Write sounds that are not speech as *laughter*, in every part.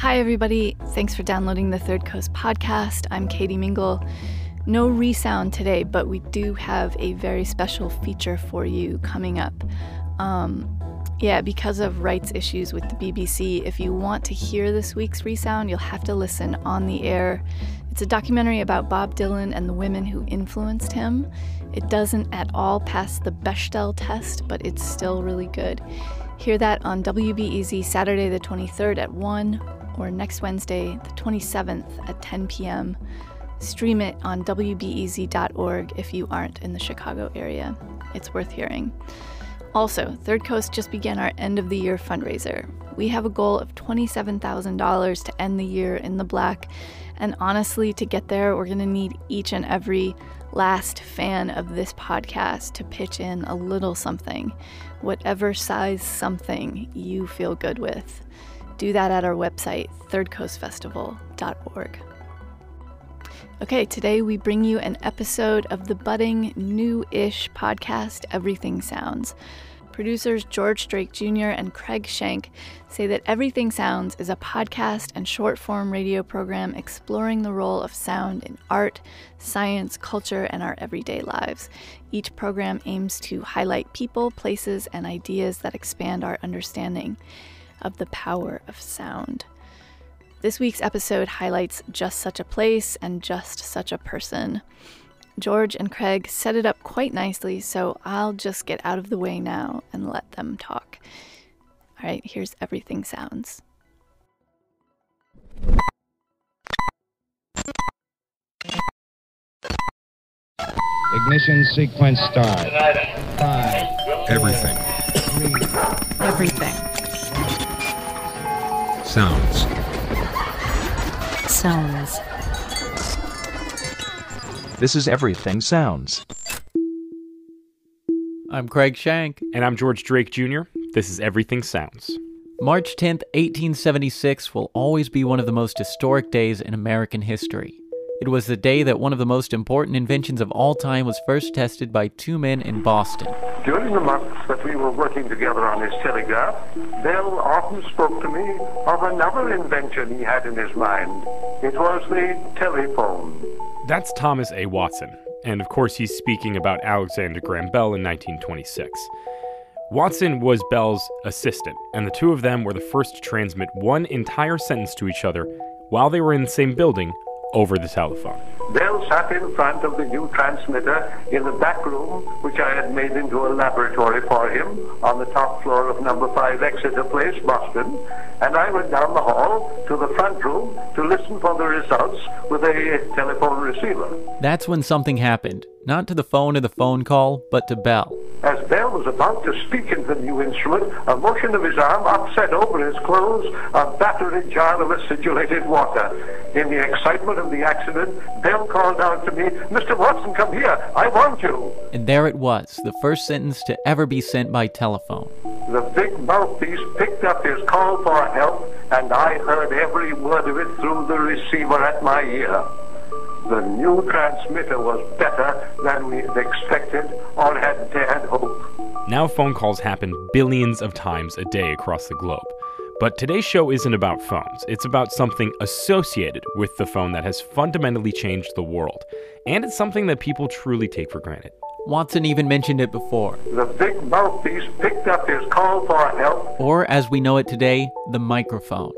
Hi, everybody. Thanks for downloading the Third Coast podcast. I'm Katie Mingle. No resound today, but we do have a very special feature for you coming up. Um, yeah, because of rights issues with the BBC, if you want to hear this week's resound, you'll have to listen on the air. It's a documentary about Bob Dylan and the women who influenced him. It doesn't at all pass the Bechdel test, but it's still really good. Hear that on WBEZ Saturday the 23rd at 1 or next Wednesday the 27th at 10 p.m. Stream it on WBEZ.org if you aren't in the Chicago area. It's worth hearing. Also, Third Coast just began our end of the year fundraiser. We have a goal of $27,000 to end the year in the black, and honestly, to get there, we're going to need each and every last fan of this podcast to pitch in a little something, whatever size something you feel good with. Do that at our website, thirdcoastfestival.org. Okay, today we bring you an episode of the budding, new ish podcast, Everything Sounds. Producers George Drake Jr. and Craig Shank say that Everything Sounds is a podcast and short form radio program exploring the role of sound in art, science, culture, and our everyday lives. Each program aims to highlight people, places, and ideas that expand our understanding of the power of sound. This week's episode highlights just such a place and just such a person. George and Craig set it up quite nicely, so I'll just get out of the way now and let them talk. All right, here's Everything Sounds. Ignition sequence start. Five, Everything. three, Everything. Sounds. Sounds. This is Everything Sounds. I'm Craig Shank. And I'm George Drake Jr. This is Everything Sounds. March 10th, 1876 will always be one of the most historic days in American history. It was the day that one of the most important inventions of all time was first tested by two men in Boston. During the months that we were working together on his telegraph, Bell often spoke to me of another invention he had in his mind. It was the telephone. That's Thomas A. Watson, and of course, he's speaking about Alexander Graham Bell in 1926. Watson was Bell's assistant, and the two of them were the first to transmit one entire sentence to each other while they were in the same building over the telephone. Bell sat in front of the new transmitter in the back room, which I had made into a laboratory for him on the top floor of number 5 Exeter Place, Boston, and I went down the hall to the front room to listen for the results with a telephone receiver. That's when something happened. Not to the phone or the phone call, but to Bell. As Bell was about to speak into the new instrument, a motion of his arm upset over his clothes a battered jar of acidulated water. In the excitement of the accident, Bell called out to me, Mr. Watson, come here. I want you. And there it was, the first sentence to ever be sent by telephone. The big mouthpiece picked up his call for help, and I heard every word of it through the receiver at my ear. The new transmitter was better than we had expected or had dared hope. Now, phone calls happen billions of times a day across the globe. But today's show isn't about phones, it's about something associated with the phone that has fundamentally changed the world. And it's something that people truly take for granted. Watson even mentioned it before. The big mouthpiece picked up his call for help. Or, as we know it today, the microphone.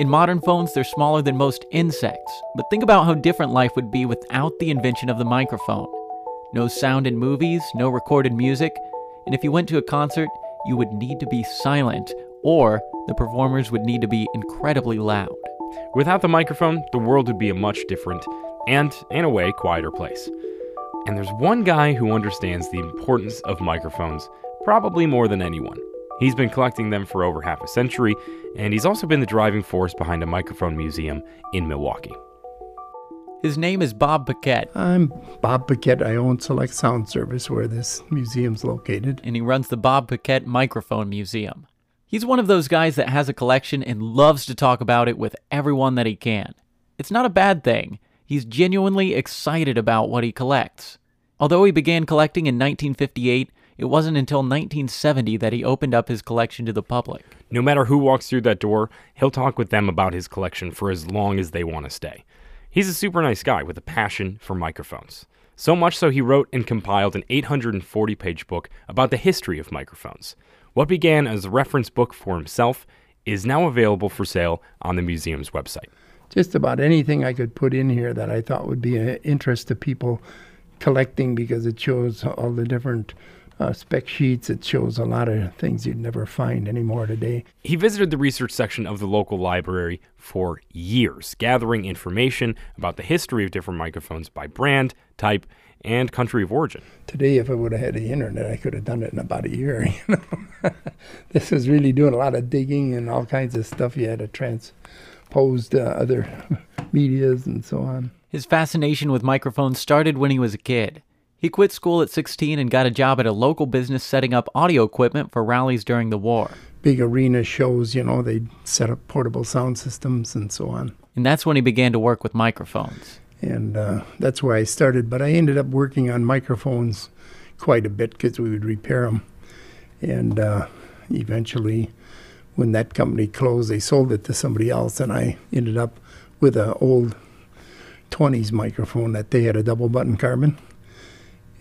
In modern phones, they're smaller than most insects, but think about how different life would be without the invention of the microphone. No sound in movies, no recorded music, and if you went to a concert, you would need to be silent, or the performers would need to be incredibly loud. Without the microphone, the world would be a much different and, in a way, quieter place. And there's one guy who understands the importance of microphones probably more than anyone. He's been collecting them for over half a century, and he's also been the driving force behind a microphone museum in Milwaukee. His name is Bob Paquette, I'm Bob Paquette. I own Select Sound Service, where this museum's located. and he runs the Bob Paquette Microphone Museum. He's one of those guys that has a collection and loves to talk about it with everyone that he can. It's not a bad thing. He's genuinely excited about what he collects. Although he began collecting in 1958, It wasn't until 1970 that he opened up his collection to the public. No matter who walks through that door, he'll talk with them about his collection for as long as they want to stay. He's a super nice guy with a passion for microphones. So much so he wrote and compiled an 840 page book about the history of microphones. What began as a reference book for himself is now available for sale on the museum's website. Just about anything I could put in here that I thought would be of interest to people collecting because it shows all the different uh, spec sheets. It shows a lot of things you'd never find anymore today. He visited the research section of the local library for years, gathering information about the history of different microphones by brand, type, and country of origin. Today, if I would have had the internet, I could have done it in about a year. *laughs* You know? *laughs* this was really doing a lot of digging and all kinds of stuff. You had to transpose to other *laughs* medias and so on. His fascination with microphones started when he was a kid. He quit school at 16 and got a job at a local business setting up audio equipment for rallies during the war. Big arena shows, you know, they'd set up portable sound systems and so on. And that's when he began to work with microphones. And uh, that's where I started. But I ended up working on microphones quite a bit because we would repair them. And uh, eventually, when that company closed, they sold it to somebody else. And I ended up with an old 20s microphone that they had a double button carbon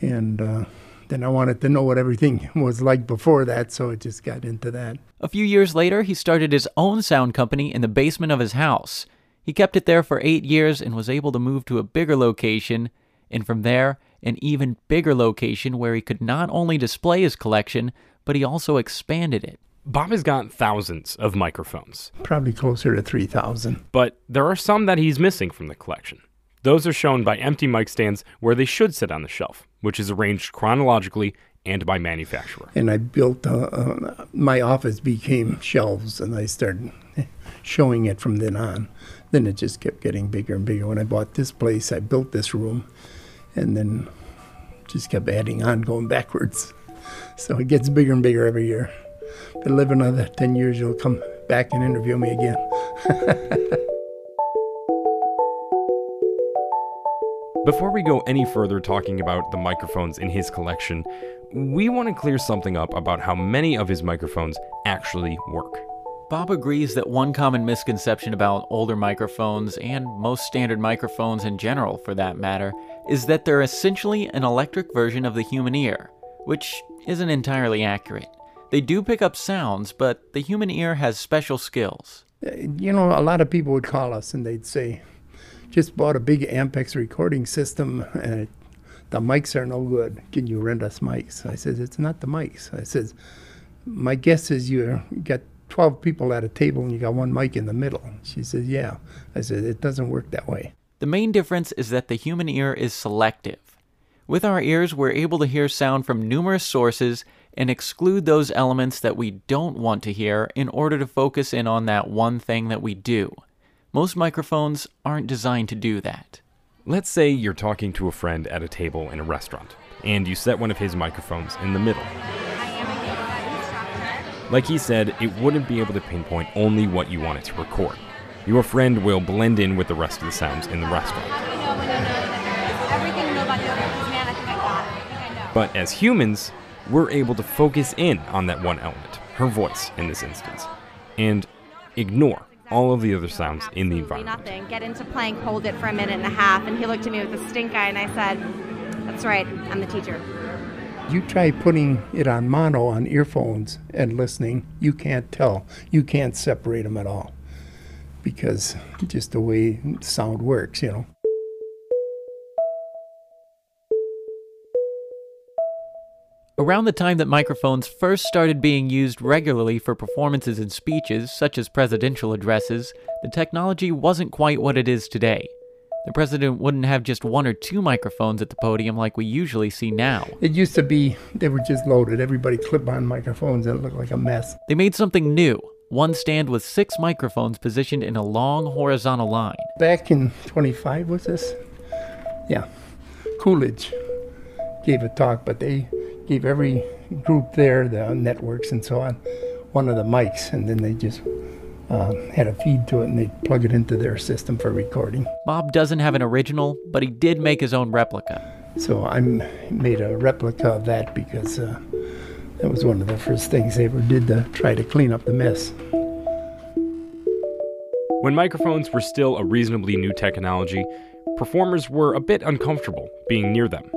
and uh, then I wanted to know what everything *laughs* was like before that, so I just got into that. A few years later, he started his own sound company in the basement of his house. He kept it there for eight years and was able to move to a bigger location, and from there, an even bigger location where he could not only display his collection, but he also expanded it. Bob has got thousands of microphones. Probably closer to 3,000. But there are some that he's missing from the collection. Those are shown by empty mic stands where they should sit on the shelf, which is arranged chronologically and by manufacturer. And I built, uh, uh, my office became shelves, and I started *laughs* showing it from then on. Then it just kept getting bigger and bigger. When I bought this place, I built this room, and then just kept adding on, going backwards. *laughs* So it gets bigger and bigger every year. I live another 10 years, you'll come back and interview me again. *laughs* Before we go any further talking about the microphones in his collection, we want to clear something up about how many of his microphones actually work. Bob agrees that one common misconception about older microphones, and most standard microphones in general for that matter, is that they're essentially an electric version of the human ear, which isn't entirely accurate. They do pick up sounds, but the human ear has special skills. Uh, you know, a lot of people would call us and they'd say, just bought a big Ampex recording system and it, the mics are no good. Can you rent us mics? I says, it's not the mics. I says, my guess is you got 12 people at a table and you got one mic in the middle. She says, yeah. I said, it doesn't work that way. The main difference is that the human ear is selective. With our ears, we're able to hear sound from numerous sources and exclude those elements that we don't want to hear in order to focus in on that one thing that we do. Most microphones aren't designed to do that. Let's say you're talking to a friend at a table in a restaurant, and you set one of his microphones in the middle. Like he said, it wouldn't be able to pinpoint only what you want it to record. Your friend will blend in with the rest of the sounds in the restaurant. But as humans, we're able to focus in on that one element, her voice in this instance, and ignore all of the other sounds in the environment. Nothing. Get into playing Hold It for a minute and a half, and he looked at me with a stink eye, and I said, "That's right, I'm the teacher." You try putting it on mono on earphones and listening, you can't tell. You can't separate them at all because just the way sound works, you know. Around the time that microphones first started being used regularly for performances and speeches, such as presidential addresses, the technology wasn't quite what it is today. The president wouldn't have just one or two microphones at the podium like we usually see now. It used to be they were just loaded. Everybody clip on microphones and it looked like a mess. They made something new one stand with six microphones positioned in a long horizontal line. Back in 25, was this? Yeah. Coolidge gave a talk, but they gave every group there, the networks and so on, one of the mics, and then they just uh, had a feed to it and they plug it into their system for recording. Bob doesn't have an original, but he did make his own replica. So I made a replica of that because uh, That was one of the first things they ever did to try to clean up the mess. When microphones were still a reasonably new technology, performers were a bit uncomfortable being near them.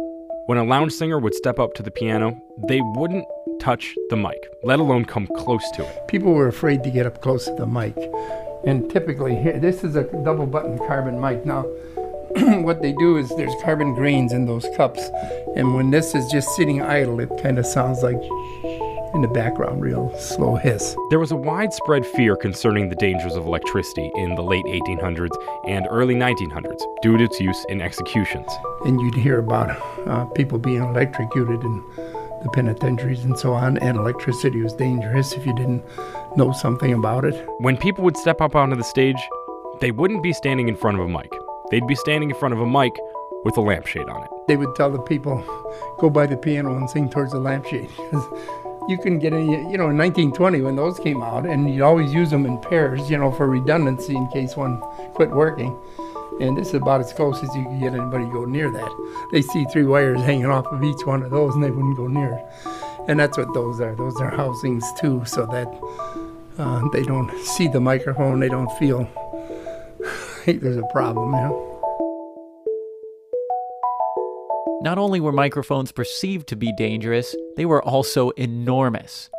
When a lounge singer would step up to the piano, they wouldn't touch the mic, let alone come close to it. People were afraid to get up close to the mic. And typically, this is a double button carbon mic. Now, *clears throat* what they do is there's carbon grains in those cups. And when this is just sitting idle, it kind of sounds like in the background, real slow hiss. There was a widespread fear concerning the dangers of electricity in the late 1800s and early 1900s due to its use in executions. And you'd hear about uh, people being electrocuted in the penitentiaries and so on, and electricity was dangerous if you didn't know something about it. When people would step up onto the stage, they wouldn't be standing in front of a mic. They'd be standing in front of a mic with a lampshade on it. They would tell the people, go by the piano and sing towards the lampshade. *laughs* you couldn't get any, you know, in 1920 when those came out, and you'd always use them in pairs, you know, for redundancy in case one quit working. And this is about as close as you can get anybody to go near that. They see three wires hanging off of each one of those, and they wouldn't go near it. And that's what those are. Those are housings too, so that uh, they don't see the microphone, they don't feel *laughs* like there's a problem, you know. Not only were microphones perceived to be dangerous, they were also enormous.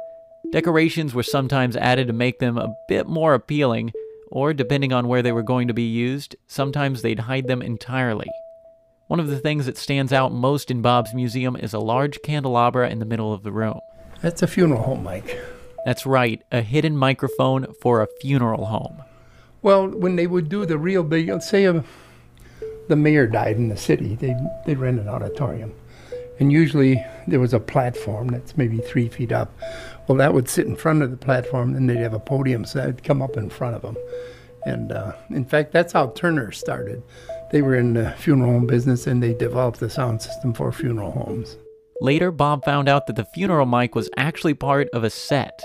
Decorations were sometimes added to make them a bit more appealing, or depending on where they were going to be used, sometimes they'd hide them entirely. One of the things that stands out most in Bob's museum is a large candelabra in the middle of the room. That's a funeral home mic. That's right, a hidden microphone for a funeral home. Well, when they would do the real big, let's say a the mayor died in the city, they they rent an auditorium, and usually there was a platform that's maybe three feet up. Well, that would sit in front of the platform, and they'd have a podium, so that'd come up in front of them. And uh, in fact, that's how Turner started. They were in the funeral home business, and they developed the sound system for funeral homes. Later, Bob found out that the funeral mic was actually part of a set.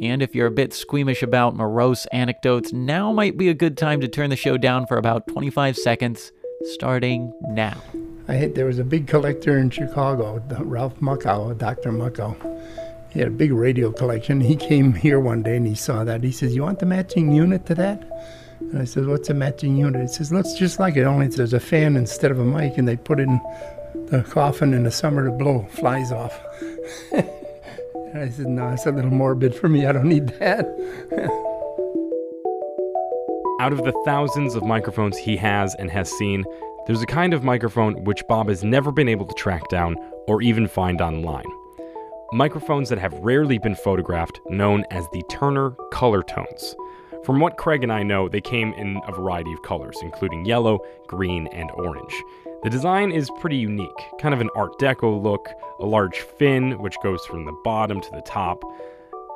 And if you're a bit squeamish about morose anecdotes, now might be a good time to turn the show down for about 25 seconds starting now. I had, there was a big collector in Chicago, Ralph Muchow, Dr. Muchow. He had a big radio collection. He came here one day and he saw that. He says, You want the matching unit to that? And I said, What's a matching unit? He says, Looks just like it, only there's a fan instead of a mic, and they put it in the coffin in the summer to blow flies off. *laughs* and I said, No, it's a little morbid for me. I don't need that. *laughs* Out of the thousands of microphones he has and has seen, there's a kind of microphone which Bob has never been able to track down or even find online. Microphones that have rarely been photographed, known as the Turner color tones. From what Craig and I know, they came in a variety of colors, including yellow, green, and orange. The design is pretty unique, kind of an Art Deco look, a large fin which goes from the bottom to the top,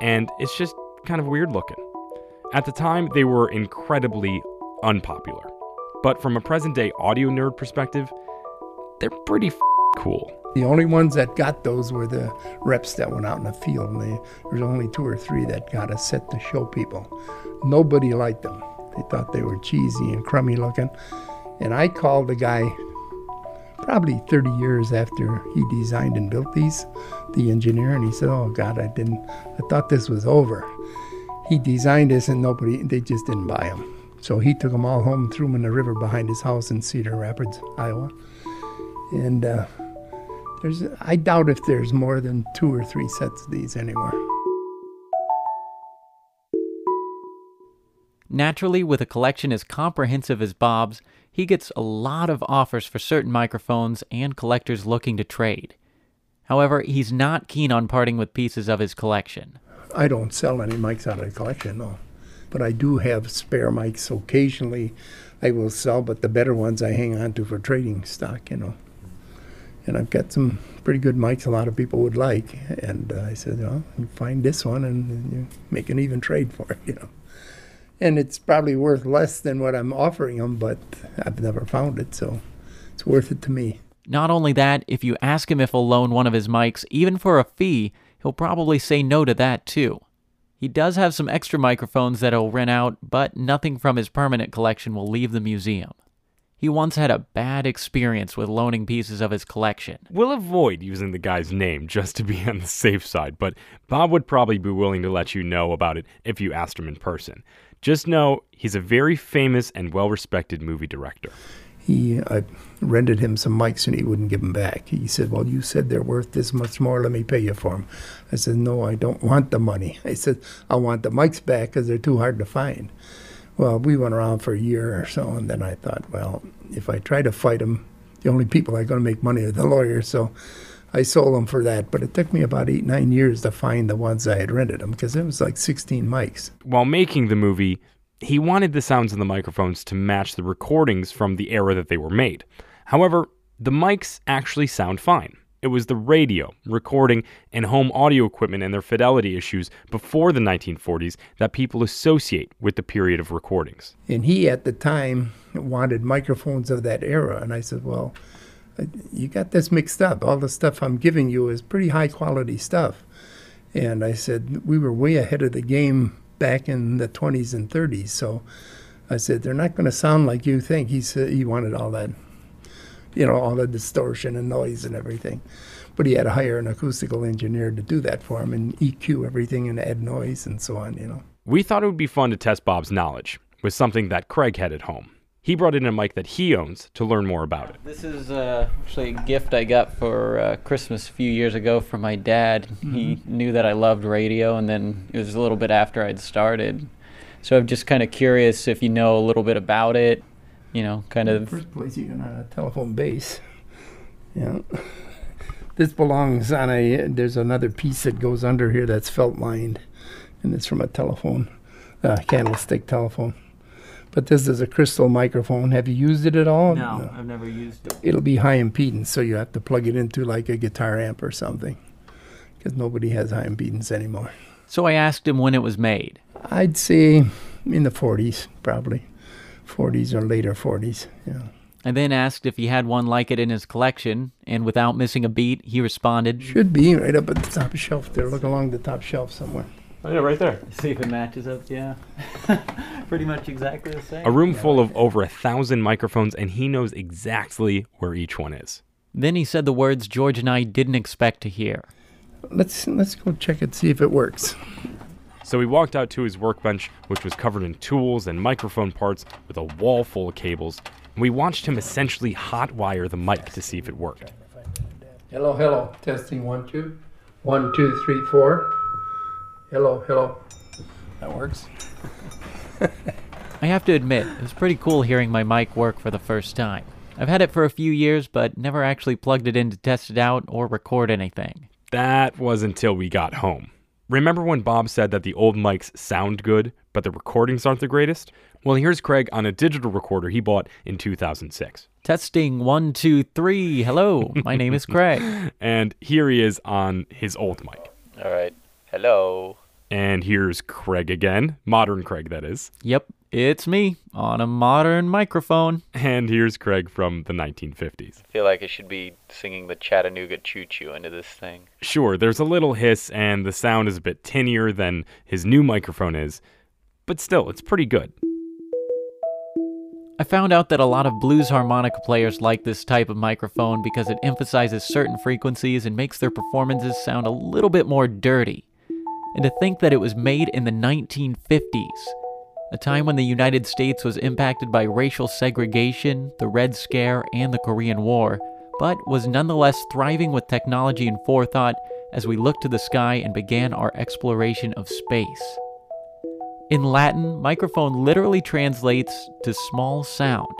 and it's just kind of weird looking. At the time, they were incredibly unpopular. But from a present day audio nerd perspective, they're pretty f- cool. The only ones that got those were the reps that went out in the field. And they, there was only two or three that got a set to show people. Nobody liked them. They thought they were cheesy and crummy looking. And I called the guy probably 30 years after he designed and built these, the engineer, and he said, "Oh God, I didn't. I thought this was over." He designed this and nobody, they just didn't buy them. So he took them all home, threw them in the river behind his house in Cedar Rapids, Iowa. And uh, there's, I doubt if there's more than two or three sets of these anywhere. Naturally, with a collection as comprehensive as Bob's, he gets a lot of offers for certain microphones and collectors looking to trade. However, he's not keen on parting with pieces of his collection. I don't sell any mics out of the collection, no. But I do have spare mics occasionally I will sell, but the better ones I hang on to for trading stock, you know. And I've got some pretty good mics a lot of people would like. And uh, I said, well, you find this one and you make an even trade for it, *laughs* you know. And it's probably worth less than what I'm offering them, but I've never found it, so it's worth it to me. Not only that, if you ask him if he'll loan one of his mics, even for a fee, he'll probably say no to that too. He does have some extra microphones that he'll rent out, but nothing from his permanent collection will leave the museum. He once had a bad experience with loaning pieces of his collection. We'll avoid using the guy's name just to be on the safe side, but Bob would probably be willing to let you know about it if you asked him in person. Just know he's a very famous and well respected movie director. He, I rented him some mics and he wouldn't give them back. He said, Well, you said they're worth this much more. Let me pay you for them. I said, No, I don't want the money. *laughs* I said, I want the mics back because they're too hard to find. Well, we went around for a year or so, and then I thought, well, if I try to fight them, the only people are going to make money are the lawyers. So I sold them for that. But it took me about eight, nine years to find the ones I had rented them because it was like 16 mics. While making the movie, he wanted the sounds of the microphones to match the recordings from the era that they were made. However, the mics actually sound fine. It was the radio, recording, and home audio equipment and their fidelity issues before the 1940s that people associate with the period of recordings. And he, at the time, wanted microphones of that era. And I said, Well, you got this mixed up. All the stuff I'm giving you is pretty high quality stuff. And I said, We were way ahead of the game back in the 20s and 30s. So I said, They're not going to sound like you think. He said he wanted all that you know, all the distortion and noise and everything. But he had to hire an acoustical engineer to do that for him and EQ everything and add noise and so on, you know. We thought it would be fun to test Bob's knowledge with something that Craig had at home. He brought in a mic that he owns to learn more about it. This is uh, actually a gift I got for uh, Christmas a few years ago from my dad. Mm-hmm. He knew that I loved radio, and then it was a little bit after I'd started. So I'm just kind of curious if you know a little bit about it, you know, kind of. First place, you're on a telephone base. Yeah. this belongs on a. There's another piece that goes under here that's felt lined, and it's from a telephone, uh, candlestick telephone. But this is a crystal microphone. Have you used it at all? No, no, I've never used it. It'll be high impedance, so you have to plug it into like a guitar amp or something, because nobody has high impedance anymore. So I asked him when it was made. I'd say in the 40s, probably. 40s or later 40s. Yeah. I then asked if he had one like it in his collection, and without missing a beat, he responded, Should be right up at the top shelf there. Look along the top shelf somewhere. Oh, yeah, right there. See if it matches up, yeah. *laughs* Pretty much exactly the same. A room full of over a thousand microphones, and he knows exactly where each one is. Then he said the words George and I didn't expect to hear. Let's let's go check it, see if it works. So he walked out to his workbench, which was covered in tools and microphone parts with a wall full of cables, and we watched him essentially hotwire the mic to see if it worked. Hello, hello. Testing one, two. One, two, three, four. Hello, hello. That works. *laughs* I have to admit, it was pretty cool hearing my mic work for the first time. I've had it for a few years, but never actually plugged it in to test it out or record anything. That was until we got home. Remember when Bob said that the old mics sound good, but the recordings aren't the greatest? Well, here's Craig on a digital recorder he bought in 2006. Testing one, two, three. Hello, my name is Craig. *laughs* And here he is on his old mic. All right. Hello. And here's Craig again. Modern Craig, that is. Yep, it's me on a modern microphone. And here's Craig from the 1950s. I feel like I should be singing the Chattanooga Choo Choo into this thing. Sure, there's a little hiss, and the sound is a bit tinnier than his new microphone is, but still, it's pretty good. I found out that a lot of blues harmonica players like this type of microphone because it emphasizes certain frequencies and makes their performances sound a little bit more dirty. And to think that it was made in the 1950s, a time when the United States was impacted by racial segregation, the Red Scare, and the Korean War, but was nonetheless thriving with technology and forethought as we looked to the sky and began our exploration of space. In Latin, microphone literally translates to small sound,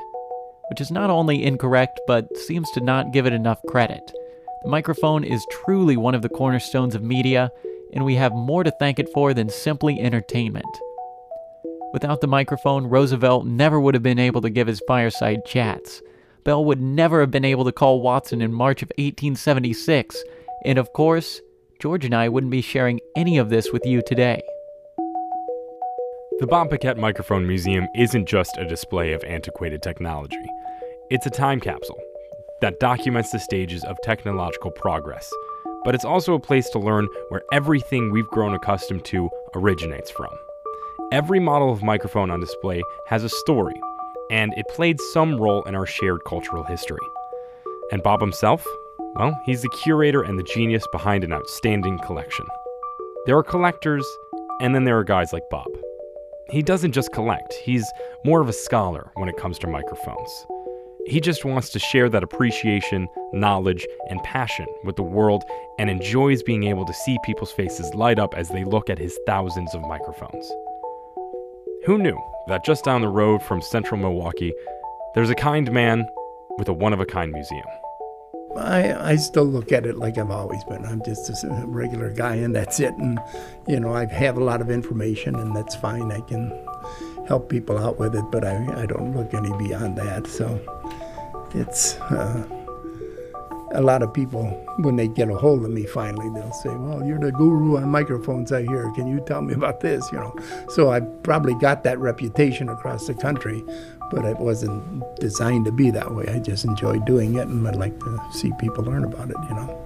which is not only incorrect but seems to not give it enough credit. The microphone is truly one of the cornerstones of media, and we have more to thank it for than simply entertainment. Without the microphone, Roosevelt never would have been able to give his fireside chats. Bell would never have been able to call Watson in March of 1876. And of course, George and I wouldn't be sharing any of this with you today. The Bob Paquette Microphone Museum isn't just a display of antiquated technology, it's a time capsule that documents the stages of technological progress. But it's also a place to learn where everything we've grown accustomed to originates from. Every model of microphone on display has a story, and it played some role in our shared cultural history. And Bob himself? Well, he's the curator and the genius behind an outstanding collection. There are collectors, and then there are guys like Bob. He doesn't just collect, he's more of a scholar when it comes to microphones. He just wants to share that appreciation, knowledge, and passion with the world and enjoys being able to see people's faces light up as they look at his thousands of microphones. Who knew that just down the road from central Milwaukee, there's a kind man with a one of a kind museum? I, I still look at it like I've always been. I'm just a regular guy, and that's it. And, you know, I have a lot of information, and that's fine. I can help people out with it, but I, I don't look any beyond that. So it's uh, a lot of people, when they get a hold of me finally, they'll say, Well, you're the guru on microphones I hear. Can you tell me about this? You know, so I probably got that reputation across the country, but it wasn't designed to be that way. I just enjoy doing it, and I'd like to see people learn about it, you know.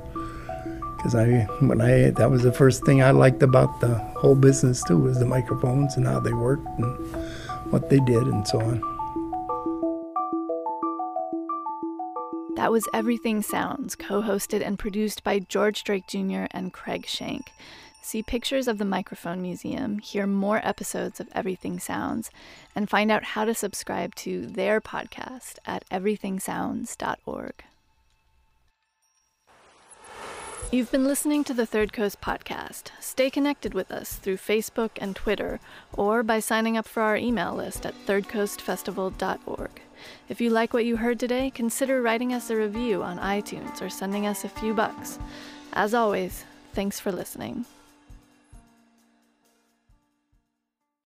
Because I, when I, that was the first thing I liked about the whole business too, was the microphones and how they worked and what they did and so on. That was Everything Sounds, co hosted and produced by George Drake Jr. and Craig Shank. See pictures of the Microphone Museum, hear more episodes of Everything Sounds, and find out how to subscribe to their podcast at everythingsounds.org. You've been listening to the Third Coast podcast. Stay connected with us through Facebook and Twitter, or by signing up for our email list at thirdcoastfestival.org. If you like what you heard today, consider writing us a review on iTunes or sending us a few bucks. As always, thanks for listening.